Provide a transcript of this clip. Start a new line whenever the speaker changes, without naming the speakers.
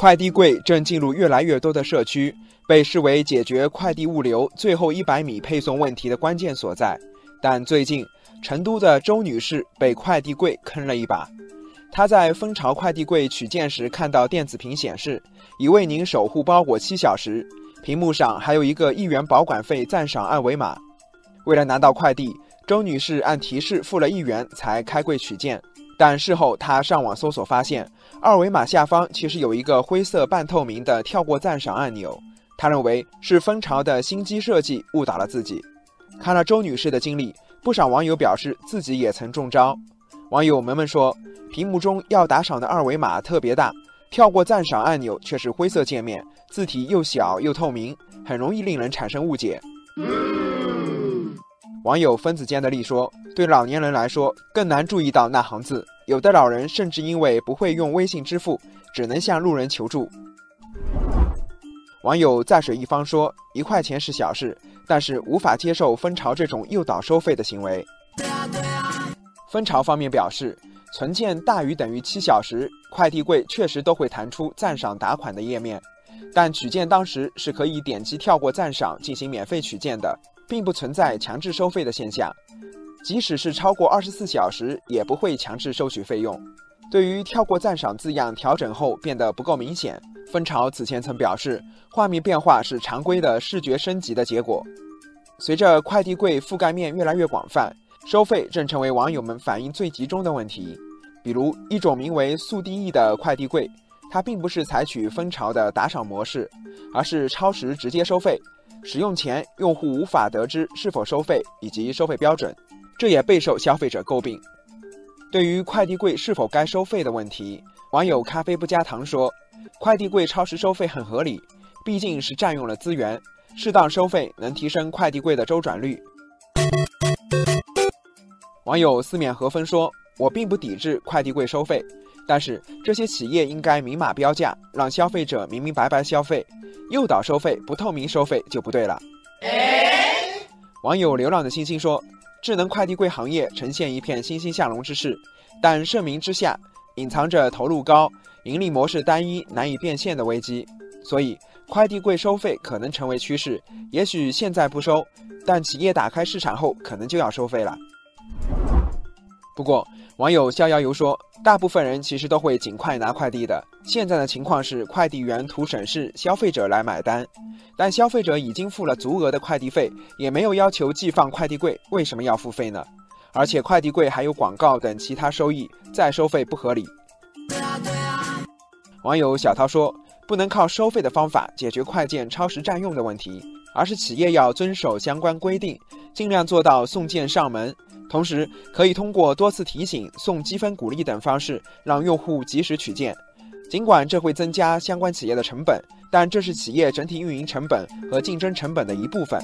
快递柜正进入越来越多的社区，被视为解决快递物流最后一百米配送问题的关键所在。但最近，成都的周女士被快递柜坑了一把。她在蜂巢快递柜取件时，看到电子屏显示“已为您守护包裹七小时”，屏幕上还有一个一元保管费赞赏二维码。为了拿到快递，周女士按提示付了一元才开柜取件。但事后他上网搜索发现，二维码下方其实有一个灰色半透明的跳过赞赏按钮。他认为是蜂巢的心机设计误导了自己。看了周女士的经历，不少网友表示自己也曾中招。网友萌萌说。屏幕中要打赏的二维码特别大，跳过赞赏按钮却是灰色界面，字体又小又透明，很容易令人产生误解。网友分子间的力说：“对老年人来说更难注意到那行字，有的老人甚至因为不会用微信支付，只能向路人求助。”网友在水一方说：“一块钱是小事，但是无法接受蜂巢这种诱导收费的行为。”蜂巢方面表示。存件大于等于七小时，快递柜确实都会弹出赞赏打款的页面，但取件当时是可以点击跳过赞赏进行免费取件的，并不存在强制收费的现象。即使是超过二十四小时，也不会强制收取费用。对于跳过赞赏字样调整后变得不够明显，蜂巢此前曾表示，画面变化是常规的视觉升级的结果。随着快递柜覆盖面越来越广泛。收费正成为网友们反映最集中的问题，比如一种名为“速递易”的快递柜，它并不是采取蜂巢的打赏模式，而是超时直接收费。使用前，用户无法得知是否收费以及收费标准，这也备受消费者诟病。对于快递柜是否该收费的问题，网友咖啡不加糖说：“快递柜超时收费很合理，毕竟是占用了资源，适当收费能提升快递柜的周转率。”网友四面和风说：“我并不抵制快递柜收费，但是这些企业应该明码标价，让消费者明明白白消费。诱导收费、不透明收费就不对了。”网友流浪的星星说：“智能快递柜行业呈现一片欣欣向荣之势，但盛名之下隐藏着投入高、盈利模式单一、难以变现的危机。所以，快递柜收费可能成为趋势。也许现在不收，但企业打开市场后，可能就要收费了。”不过，网友逍遥游说，大部分人其实都会尽快拿快递的。现在的情况是，快递员图省事，消费者来买单。但消费者已经付了足额的快递费，也没有要求寄放快递柜，为什么要付费呢？而且快递柜还有广告等其他收益，再收费不合理。网友小涛说，不能靠收费的方法解决快件超时占用的问题，而是企业要遵守相关规定，尽量做到送件上门。同时，可以通过多次提醒、送积分鼓励等方式，让用户及时取件。尽管这会增加相关企业的成本，但这是企业整体运营成本和竞争成本的一部分。